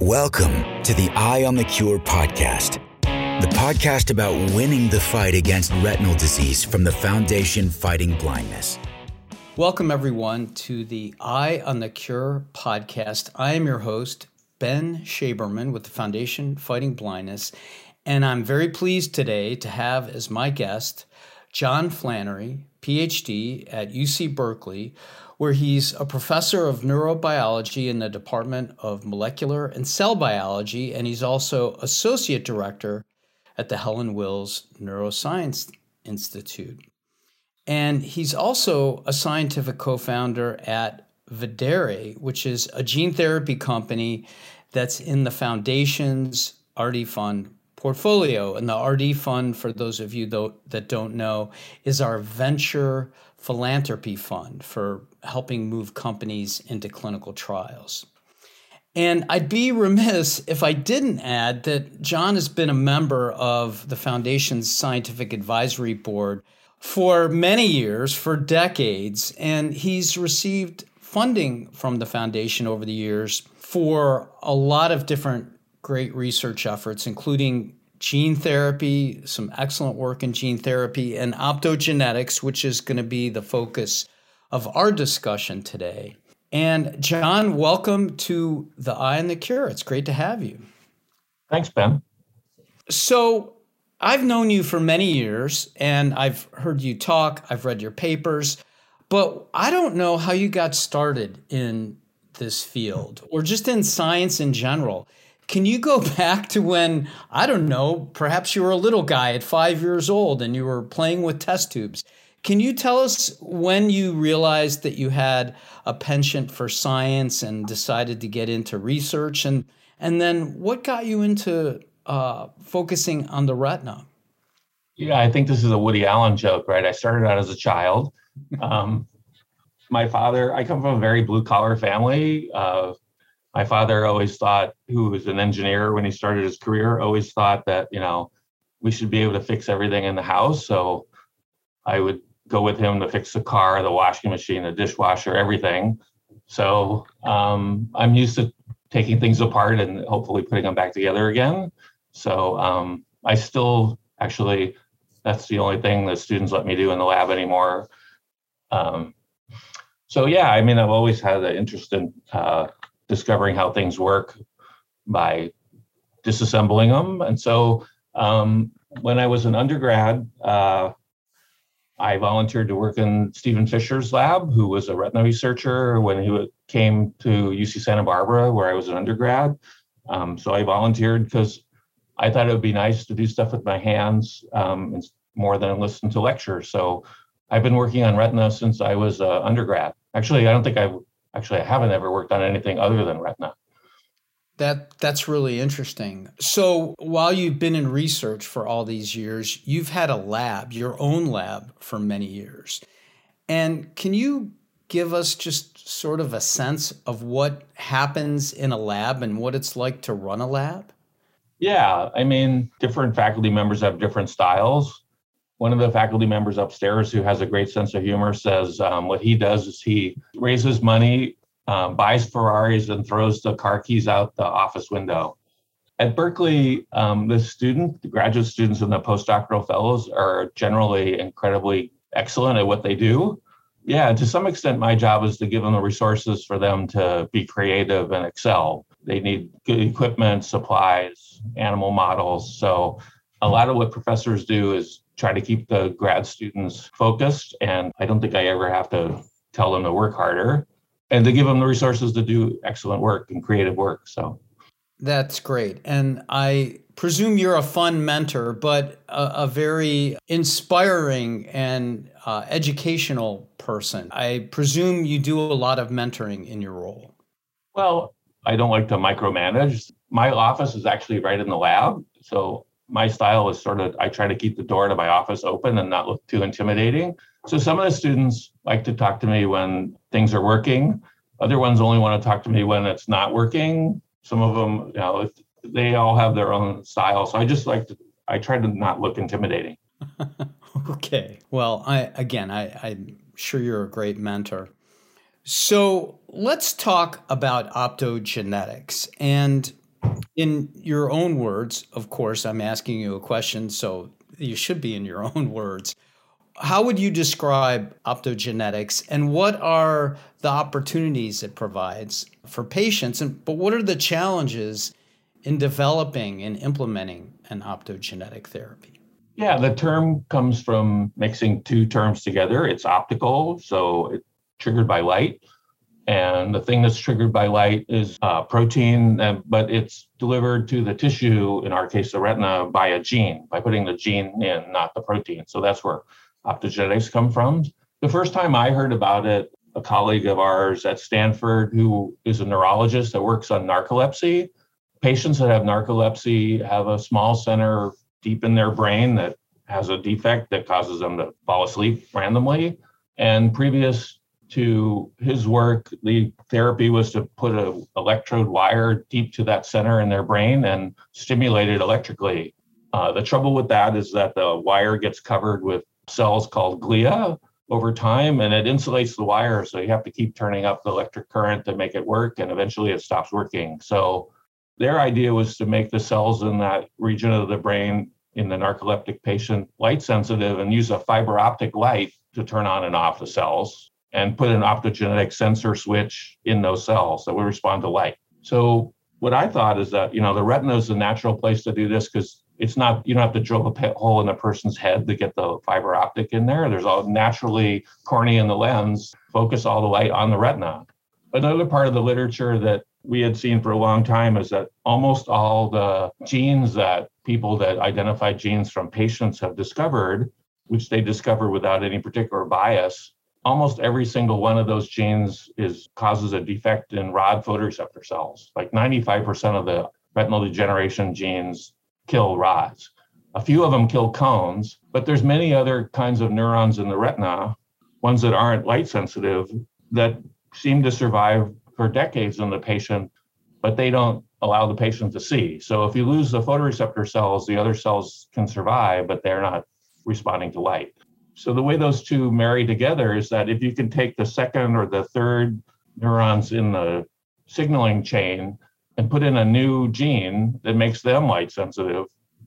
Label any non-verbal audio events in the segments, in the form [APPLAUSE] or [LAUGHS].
Welcome to the Eye on the Cure podcast, the podcast about winning the fight against retinal disease from the Foundation Fighting Blindness. Welcome, everyone, to the Eye on the Cure podcast. I am your host, Ben Shaberman with the Foundation Fighting Blindness, and I'm very pleased today to have as my guest John Flannery, PhD at UC Berkeley, where he's a professor of neurobiology in the Department of Molecular and Cell Biology, and he's also associate director at the Helen Wills Neuroscience Institute. And he's also a scientific co founder at Videre, which is a gene therapy company that's in the foundation's RD Fund portfolio. And the RD Fund, for those of you that don't know, is our venture philanthropy fund for helping move companies into clinical trials. And I'd be remiss if I didn't add that John has been a member of the Foundation's Scientific Advisory Board for many years, for decades, and he's received funding from the Foundation over the years for a lot of different great research efforts, including gene therapy, some excellent work in gene therapy, and optogenetics, which is going to be the focus of our discussion today. And John, welcome to the Eye and the Cure. It's great to have you. Thanks, Ben. So, I've known you for many years and I've heard you talk, I've read your papers, but I don't know how you got started in this field or just in science in general. Can you go [LAUGHS] back to when, I don't know, perhaps you were a little guy at five years old and you were playing with test tubes? Can you tell us when you realized that you had a penchant for science and decided to get into research? And, and then what got you into uh, focusing on the retina? Yeah, I think this is a Woody Allen joke, right? I started out as a child. Um, my father, I come from a very blue collar family. Uh, my father always thought, who was an engineer when he started his career, always thought that, you know, we should be able to fix everything in the house. So I would go with him to fix the car, the washing machine, the dishwasher, everything. So um, I'm used to taking things apart and hopefully putting them back together again. So um, I still actually, that's the only thing that students let me do in the lab anymore. Um, so yeah, I mean, I've always had an interest in uh, discovering how things work by disassembling them. And so um, when I was an undergrad, uh, I volunteered to work in Stephen Fisher's lab, who was a retina researcher when he came to UC Santa Barbara, where I was an undergrad. Um, so I volunteered because I thought it would be nice to do stuff with my hands um, more than listen to lectures. So I've been working on retina since I was an undergrad. Actually, I don't think I've actually I haven't ever worked on anything other than retina. That that's really interesting. So while you've been in research for all these years, you've had a lab, your own lab for many years. And can you give us just sort of a sense of what happens in a lab and what it's like to run a lab? Yeah, I mean, different faculty members have different styles. One of the faculty members upstairs who has a great sense of humor says um, what he does is he raises money, um, buys Ferraris, and throws the car keys out the office window. At Berkeley, um, the student, the graduate students, and the postdoctoral fellows are generally incredibly excellent at what they do. Yeah, to some extent, my job is to give them the resources for them to be creative and excel. They need good equipment, supplies, animal models. So, a lot of what professors do is try to keep the grad students focused. And I don't think I ever have to tell them to work harder and to give them the resources to do excellent work and creative work. So that's great. And I presume you're a fun mentor, but a, a very inspiring and uh, educational person. I presume you do a lot of mentoring in your role. Well, I don't like to micromanage. My office is actually right in the lab. So my style is sort of I try to keep the door to my office open and not look too intimidating. So some of the students like to talk to me when things are working. Other ones only want to talk to me when it's not working. Some of them, you know, they all have their own style. So I just like to I try to not look intimidating. [LAUGHS] okay. Well, I again, I, I'm sure you're a great mentor. So let's talk about optogenetics. And In your own words, of course, I'm asking you a question, so you should be in your own words. How would you describe optogenetics and what are the opportunities it provides for patients? And, but what are the challenges in developing and implementing an optogenetic therapy? Yeah, the term comes from mixing two terms together. It's optical, so it's triggered by light. And the thing that's triggered by light is uh, protein, uh, but it's delivered to the tissue, in our case, the retina, by a gene, by putting the gene in, not the protein. So that's where optogenetics come from. The first time I heard about it, a colleague of ours at Stanford, who is a neurologist that works on narcolepsy, patients that have narcolepsy have a small center deep in their brain that has a defect that causes them to fall asleep randomly. And previous to his work, the therapy was to put an electrode wire deep to that center in their brain and stimulate it electrically. Uh, the trouble with that is that the wire gets covered with cells called glia over time and it insulates the wire. So you have to keep turning up the electric current to make it work, and eventually it stops working. So their idea was to make the cells in that region of the brain in the narcoleptic patient light sensitive and use a fiber optic light to turn on and off the cells and put an optogenetic sensor switch in those cells that would respond to light. So what I thought is that, you know, the retina is the natural place to do this because it's not, you don't have to drill a pit hole in a person's head to get the fiber optic in there. There's all naturally cornea in the lens, focus all the light on the retina. Another part of the literature that we had seen for a long time is that almost all the genes that people that identify genes from patients have discovered, which they discover without any particular bias, almost every single one of those genes is causes a defect in rod photoreceptor cells. Like 95% of the retinal degeneration genes kill rods. A few of them kill cones, but there's many other kinds of neurons in the retina, ones that aren't light sensitive, that seem to survive for decades in the patient, but they don't allow the patient to see. So if you lose the photoreceptor cells, the other cells can survive, but they're not responding to light. So the way those two marry together is that if you can take the second or the third neurons in the signaling chain and put in a new gene that makes them light sensitive,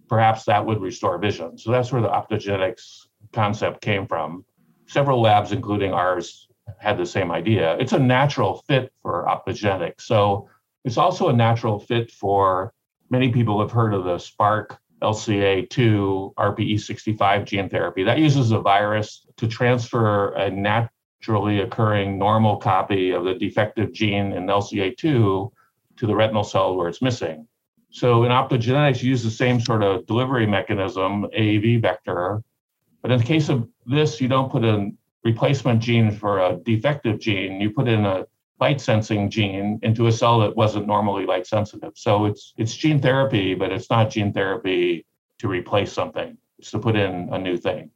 perhaps that would restore vision. So that's where the optogenetics concept came from. Several labs, including ours, had the same idea. It's a natural fit for optogenetics. So it's also a natural fit for many people have heard of the Spark LCA2 RPE65 gene therapy. That uses a virus to transfer a naturally occurring normal copy of the defective gene in LCA2 to the retinal cell where it's missing. So in optogenetics, you use the same sort of delivery mechanism, AAV vector. But in the case of this, you don't put in replacement gene for a defective gene, you put in a light sensing gene into a cell that wasn't normally light sensitive. So it's it's gene therapy, but it's not gene therapy to replace something. It's to put in a new thing.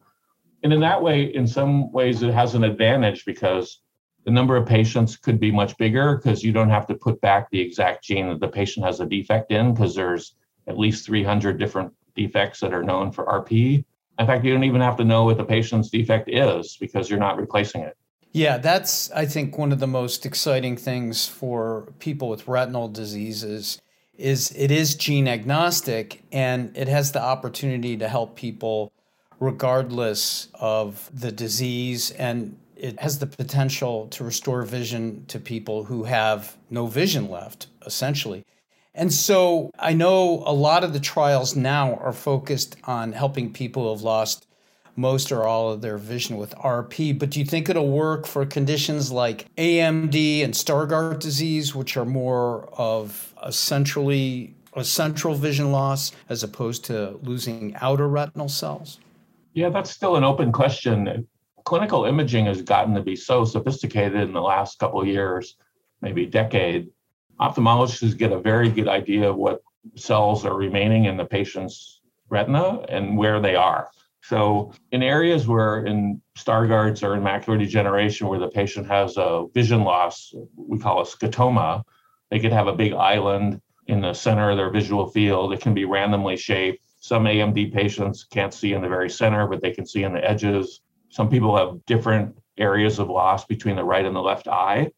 And in that way, in some ways, it has an advantage because the number of patients could be much bigger because you don't have to put back the exact gene that the patient has a defect in because there's at least 300 different defects that are known for RP. In fact, you don't even have to know what the patient's defect is because you're not replacing it. Yeah, that's, I think, one of the most exciting things for people with retinal diseases is it is gene agnostic and it has the opportunity to help people regardless of the disease and it has the potential to restore vision to people who have no vision left essentially and so I know a lot of the trials now are focused on helping people who have lost most or all of their vision with RP, but do you think it'll work for conditions like AMD and Stargardt disease, which are more of a centrally a central vision loss as opposed to losing outer retinal cells? Yeah, that's still an open question. Clinical imaging has gotten to be so sophisticated in the last couple of years, maybe decade, ophthalmologists get a very good idea of what cells are remaining in the patient's retina and where they are. So, in areas where in Stargardts or in macular degeneration, where the patient has a vision loss, we call a scotoma, they could have a big island in the center of their visual field. It can be randomly shaped. Some AMD patients can't see in the very center, but they can see in the edges. Some people have different areas of loss between the right and the left eye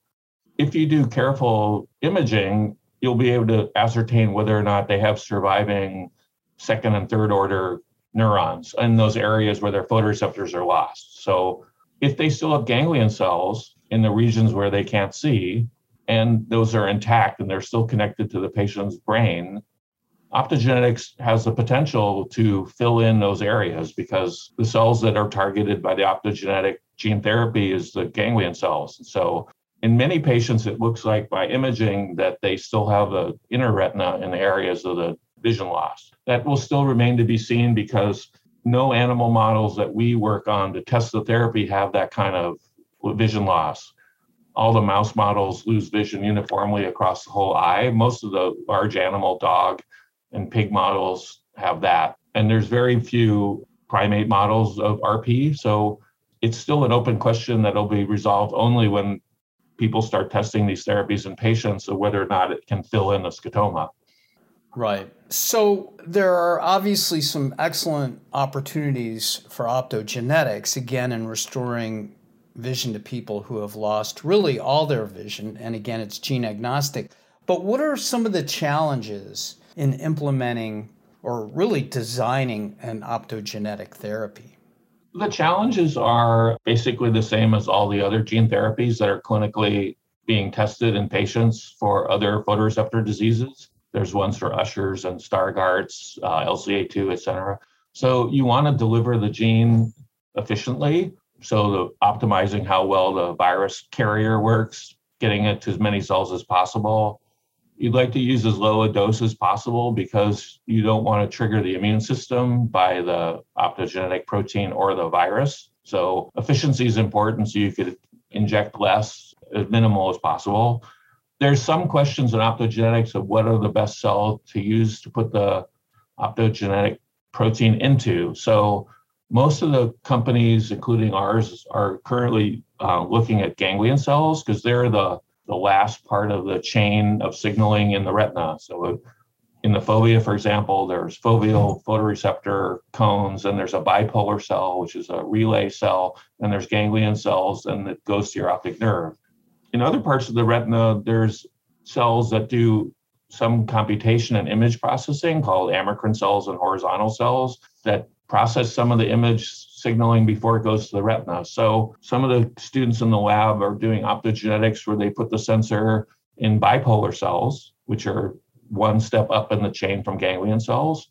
if you do careful imaging, you'll be able to ascertain whether or not they have surviving second and third order neurons in those areas where their photoreceptors are lost. So if they still have ganglion cells in the regions where they can't see, and those are intact and they're still connected to the patient's brain, optogenetics has the potential to fill in those areas because the cells that are targeted by the optogenetic gene therapy is the ganglion cells. So in many patients, it looks like by imaging that they still have the inner retina in the areas of the vision loss. That will still remain to be seen because no animal models that we work on to test the therapy have that kind of vision loss. All the mouse models lose vision uniformly across the whole eye. Most of the large animal dog and pig models have that. And there's very few primate models of RP. So it's still an open question that'll be resolved only when people start testing these therapies in patients of whether or not it can fill in the scotoma. Right. So there are obviously some excellent opportunities for optogenetics, again, in restoring vision to people who have lost really all their vision. And again, it's gene agnostic. But what are some of the challenges in implementing or really designing an optogenetic therapy? The challenges are basically the same as all the other gene therapies that are clinically being tested in patients for other photoreceptor diseases. There's ones for Ushers and Stargardt's, uh, LCA2, et cetera. So you want to deliver the gene efficiently. So the optimizing how well the virus carrier works, getting it to as many cells as possible, you'd like to use as low a dose as possible because you don't want to trigger the immune system by the optogenetic protein or the virus. So efficiency is important so you could inject less as minimal as possible. There's some questions in optogenetics of what are the best cells to use to put the optogenetic protein into. So most of the companies, including ours, are currently uh, looking at ganglion cells because they're the the last part of the chain of signaling in the retina. So uh, in the fovea, for example, there's foveal photoreceptor cones, and there's a bipolar cell, which is a relay cell, and there's ganglion cells, and it goes to your optic nerve. In other parts of the retina, there's cells that do some computation and image processing called amacrine cells and horizontal cells that process some of the image signaling before it goes to the retina. So some of the students in the lab are doing optogenetics where they put the sensor in bipolar cells, which are one step up in the chain from ganglion cells.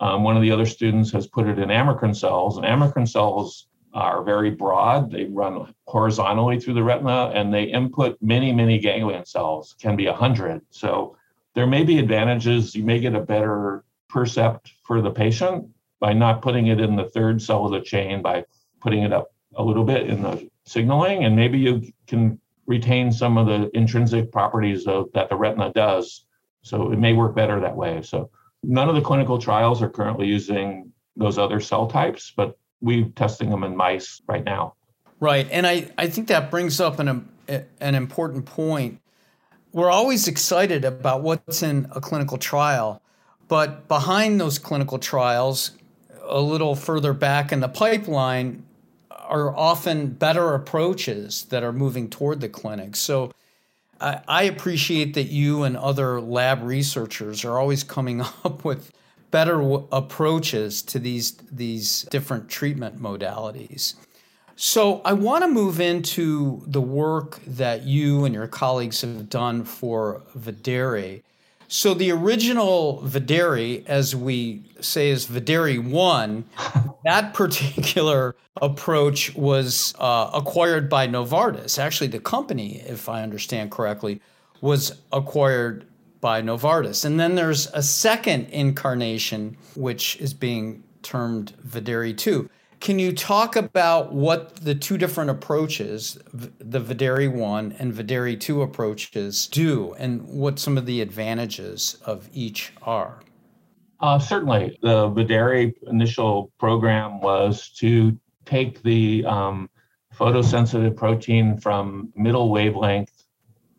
Um, one of the other students has put it in amacrine cells, and amacrine cells are very broad. They run horizontally through the retina and they input many, many ganglion cells, can be 100. So there may be advantages. You may get a better percept for the patient by not putting it in the third cell of the chain, by putting it up a little bit in the signaling, and maybe you can retain some of the intrinsic properties of, that the retina does. So it may work better that way. So none of the clinical trials are currently using those other cell types, but we're testing them in mice right now. Right. And I, I think that brings up an, an important point. We're always excited about what's in a clinical trial, but behind those clinical trials a little further back in the pipeline are often better approaches that are moving toward the clinic. So I, I appreciate that you and other lab researchers are always coming [LAUGHS] up with better w- approaches to these these different treatment modalities. So I want to move into the work that you and your colleagues have done for Videri. So the original Videri, as we say, is Videri 1. [LAUGHS] that particular approach was uh, acquired by Novartis. Actually, the company, if I understand correctly, was acquired by Novartis. And then there's a second incarnation, which is being termed Videri 2. Can you talk about what the two different approaches, the Videri 1 and Videri 2 approaches, do and what some of the advantages of each are? Uh, certainly. The Videri initial program was to take the um, photosensitive protein from middle wavelength,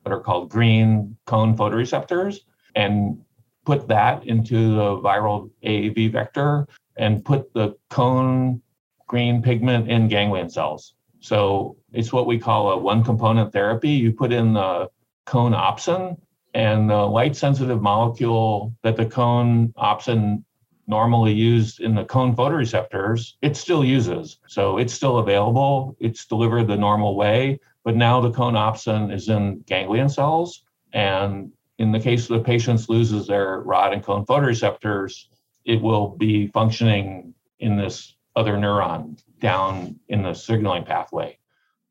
what are called green cone photoreceptors, and put that into the viral AAV vector and put the cone green pigment in ganglion cells. So it's what we call a one component therapy. You put in the cone opsin And the light sensitive molecule that the cone opsin normally used in the cone photoreceptors, it still uses. So it's still available. It's delivered the normal way, but now the cone opsin is in ganglion cells. And in the case of the patients loses their rod and cone photoreceptors, it will be functioning in this other neuron down in the signaling pathway.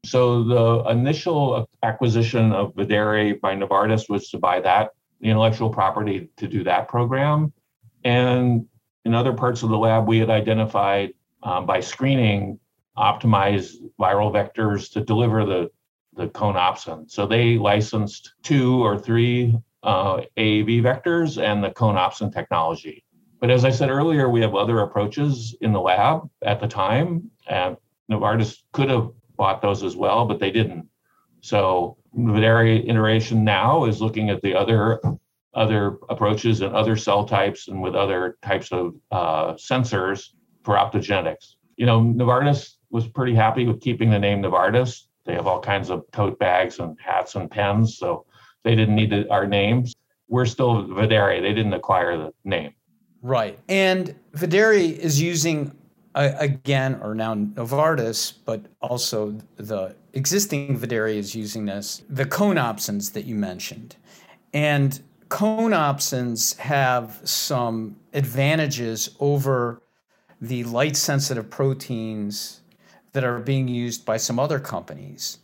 So the initial acquisition of Videre by Novartis was to buy that, the intellectual property to do that program. And in other parts of the lab, we had identified um, by screening optimized viral vectors to deliver the, the conopsin. So they licensed two or three uh, AAV vectors and the conopsin technology. But as I said earlier, we have other approaches in the lab at the time. And Novartis could have bought those as well, but they didn't. So Videre iteration now is looking at the other other approaches and other cell types and with other types of uh, sensors for optogenetics. You know, Novartis was pretty happy with keeping the name Novartis. They have all kinds of tote bags and hats and pens, so they didn't need our names. We're still Videre. They didn't acquire the name. Right. And Videri is using, uh, again, or now Novartis, but also the existing Videri is using this, the conopsins that you mentioned. And conopsins have some advantages over the light sensitive proteins that are being used by some other companies.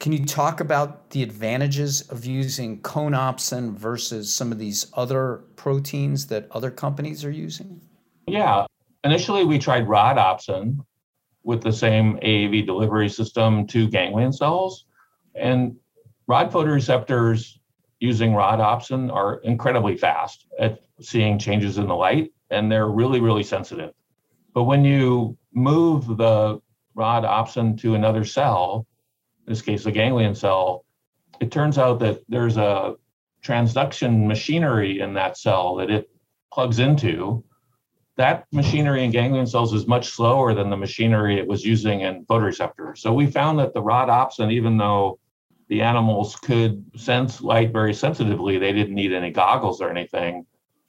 Can you talk about the advantages of using conopsin versus some of these other proteins that other companies are using? Yeah. Initially, we tried rhodopsin with the same AAV delivery system to ganglion cells. And rod photoreceptors using rhodopsin are incredibly fast at seeing changes in the light, and they're really, really sensitive. But when you move the rhodopsin to another cell, this case, a ganglion cell, it turns out that there's a transduction machinery in that cell that it plugs into. That machinery in ganglion cells is much slower than the machinery it was using in photoreceptors. So we found that the rod rhodopsin, even though the animals could sense light very sensitively, they didn't need any goggles or anything.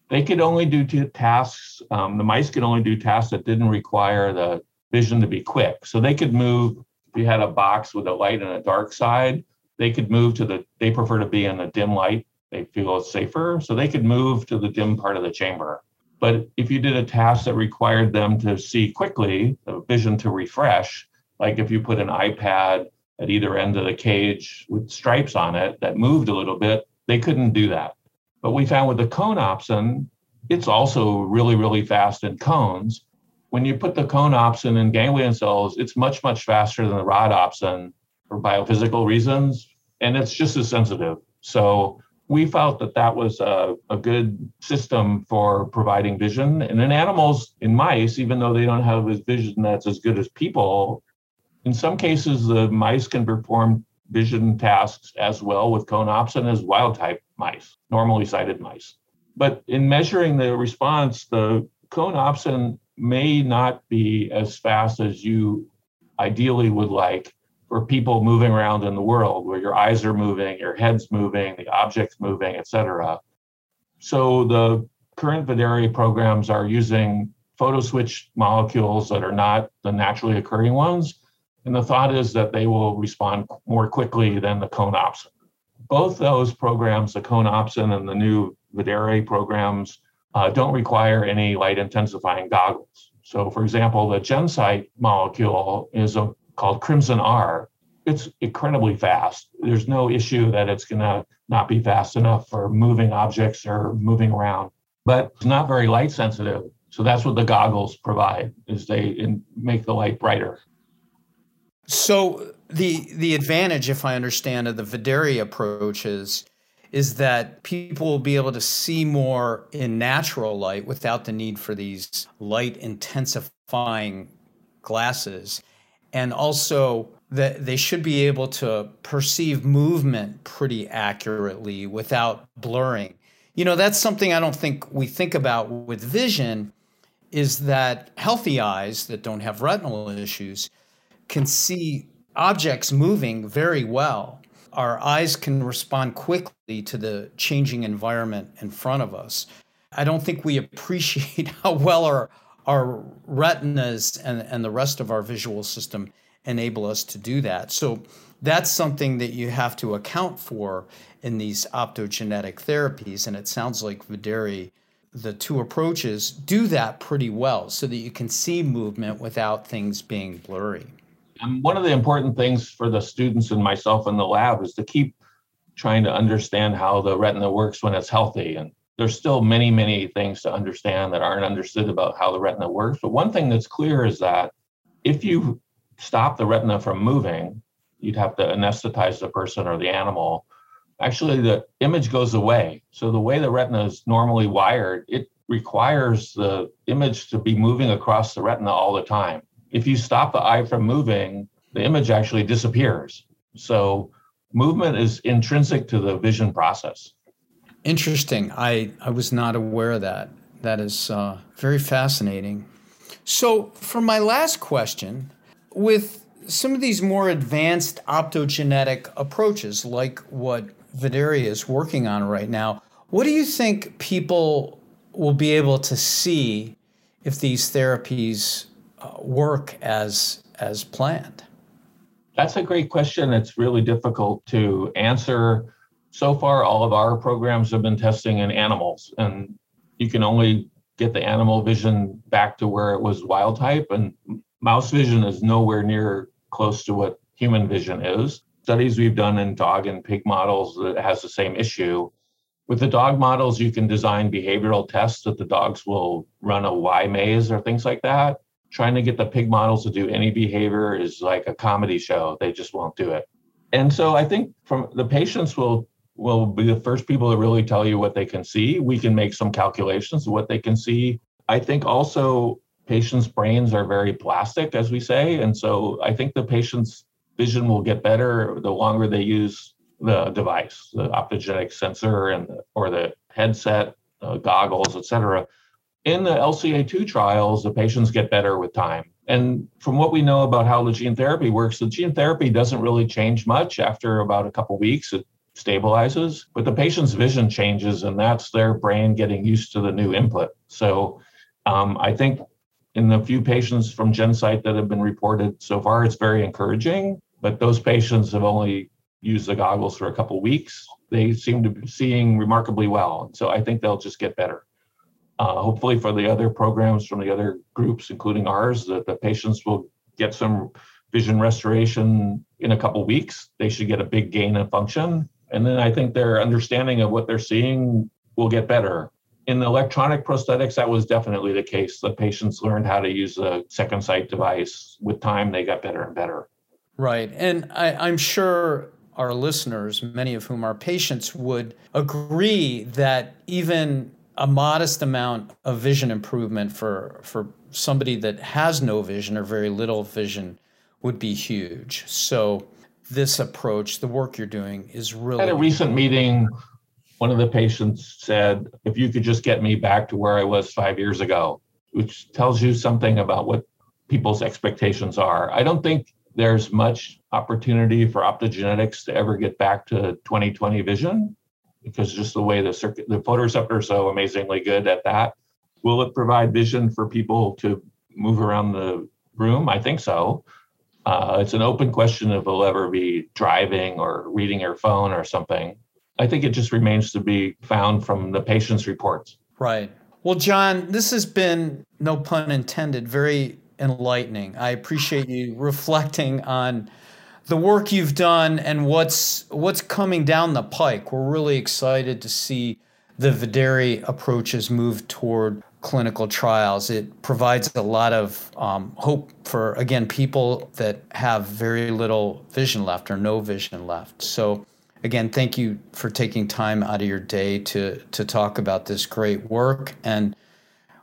They could only do tasks, um, the mice could only do tasks that didn't require the vision to be quick. So they could move if you had a box with a light and a dark side, they could move to the, they prefer to be in the dim light. They feel safer. So they could move to the dim part of the chamber. But if you did a task that required them to see quickly, the vision to refresh, like if you put an iPad at either end of the cage with stripes on it that moved a little bit, they couldn't do that. But we found with the conopsin, it's also really, really fast in cones when you put the conopsin in ganglion cells, it's much, much faster than the rod rhodopsin for biophysical reasons, and it's just as sensitive. So we felt that that was a, a good system for providing vision. And in animals, in mice, even though they don't have a vision that's as good as people, in some cases, the mice can perform vision tasks as well with conopsin as wild type mice, normally sighted mice. But in measuring the response, the conopsin may not be as fast as you ideally would like for people moving around in the world where your eyes are moving, your head's moving, the object's moving, etc. So the current Videre programs are using photoswitch molecules that are not the naturally occurring ones. And the thought is that they will respond more quickly than the conopsin. Both those programs, the conopsin and the new Videre programs, uh, don't require any light intensifying goggles. So, for example, the GenSight molecule is a, called Crimson R. It's incredibly fast. There's no issue that it's going to not be fast enough for moving objects or moving around, but it's not very light sensitive. So that's what the goggles provide is they make the light brighter. So the the advantage, if I understand of the Videre approach is is that people will be able to see more in natural light without the need for these light intensifying glasses. And also that they should be able to perceive movement pretty accurately without blurring. You know, that's something I don't think we think about with vision is that healthy eyes that don't have retinal issues can see objects moving very well our eyes can respond quickly to the changing environment in front of us. I don't think we appreciate [LAUGHS] how well our our retinas and, and the rest of our visual system enable us to do that. So that's something that you have to account for in these optogenetic therapies. And it sounds like Videri, the two approaches, do that pretty well so that you can see movement without things being blurry. And one of the important things for the students and myself in the lab is to keep trying to understand how the retina works when it's healthy. And there's still many, many things to understand that aren't understood about how the retina works. But one thing that's clear is that if you stop the retina from moving, you'd have to anesthetize the person or the animal. Actually, the image goes away. So the way the retina is normally wired, it requires the image to be moving across the retina all the time. If you stop the eye from moving, the image actually disappears. So movement is intrinsic to the vision process. Interesting. I, I was not aware of that. That is uh, very fascinating. So, for my last question, with some of these more advanced optogenetic approaches, like what Videri is working on right now, what do you think people will be able to see if these therapies Uh, work as as planned? That's a great question. It's really difficult to answer. So far, all of our programs have been testing in animals, and you can only get the animal vision back to where it was wild type. And mouse vision is nowhere near close to what human vision is. Studies we've done in dog and pig models that has the same issue. With the dog models, you can design behavioral tests that the dogs will run a Y maze or things like that. Trying to get the pig models to do any behavior is like a comedy show. They just won't do it. And so I think from the patients will will be the first people to really tell you what they can see. We can make some calculations of what they can see. I think also patients' brains are very plastic, as we say. And so I think the patient's vision will get better the longer they use the device, the optogenetic sensor and or the headset, uh, goggles, et cetera. In the LCA2 trials, the patients get better with time. And from what we know about how the gene therapy works, the gene therapy doesn't really change much after about a couple weeks. It stabilizes, but the patient's vision changes, and that's their brain getting used to the new input. So um, I think in the few patients from GenSight that have been reported so far, it's very encouraging. But those patients have only used the goggles for a couple weeks. They seem to be seeing remarkably well. So I think they'll just get better. Uh, hopefully, for the other programs from the other groups, including ours, that the patients will get some vision restoration in a couple weeks. They should get a big gain in function. And then I think their understanding of what they're seeing will get better in the electronic prosthetics, that was definitely the case. The patients learned how to use a second sight device. With time, they got better and better. Right. And I, am sure our listeners, many of whom are patients, would agree that even a modest amount of vision improvement for, for somebody that has no vision or very little vision would be huge. So, this approach, the work you're doing, is really. At a recent meeting one of the patients said, if you could just get me back to where I was five years ago, which tells you something about what people's expectations are. I don't think there's much opportunity for optogenetics to ever get back to 2020 vision because just the way the circuit, the photoreceptor is so amazingly good at that. Will it provide vision for people to move around the room? I think so. Uh, it's an open question if they'll ever be driving or reading your phone or something. I think it just remains to be found from the patient's reports. Right. Well, John, this has been, no pun intended, very enlightening. I appreciate you reflecting on the work you've done and what's what's coming down the pike. We're really excited to see the Videri approaches move toward clinical trials. It provides a lot of um, hope for again people that have very little vision left or no vision left. So again, thank you for taking time out of your day to, to talk about this great work. And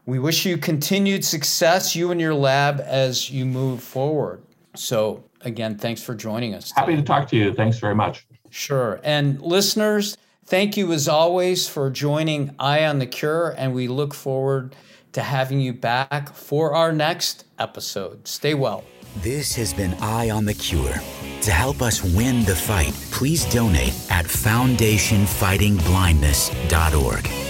we wish you continued success, you and your lab, as you move forward. So, again, thanks for joining us. Today. Happy to talk to you. Thanks very much. Sure. And listeners, thank you as always for joining Eye on the Cure. And we look forward to having you back for our next episode. Stay well. This has been Eye on the Cure. To help us win the fight, please donate at foundationfightingblindness.org.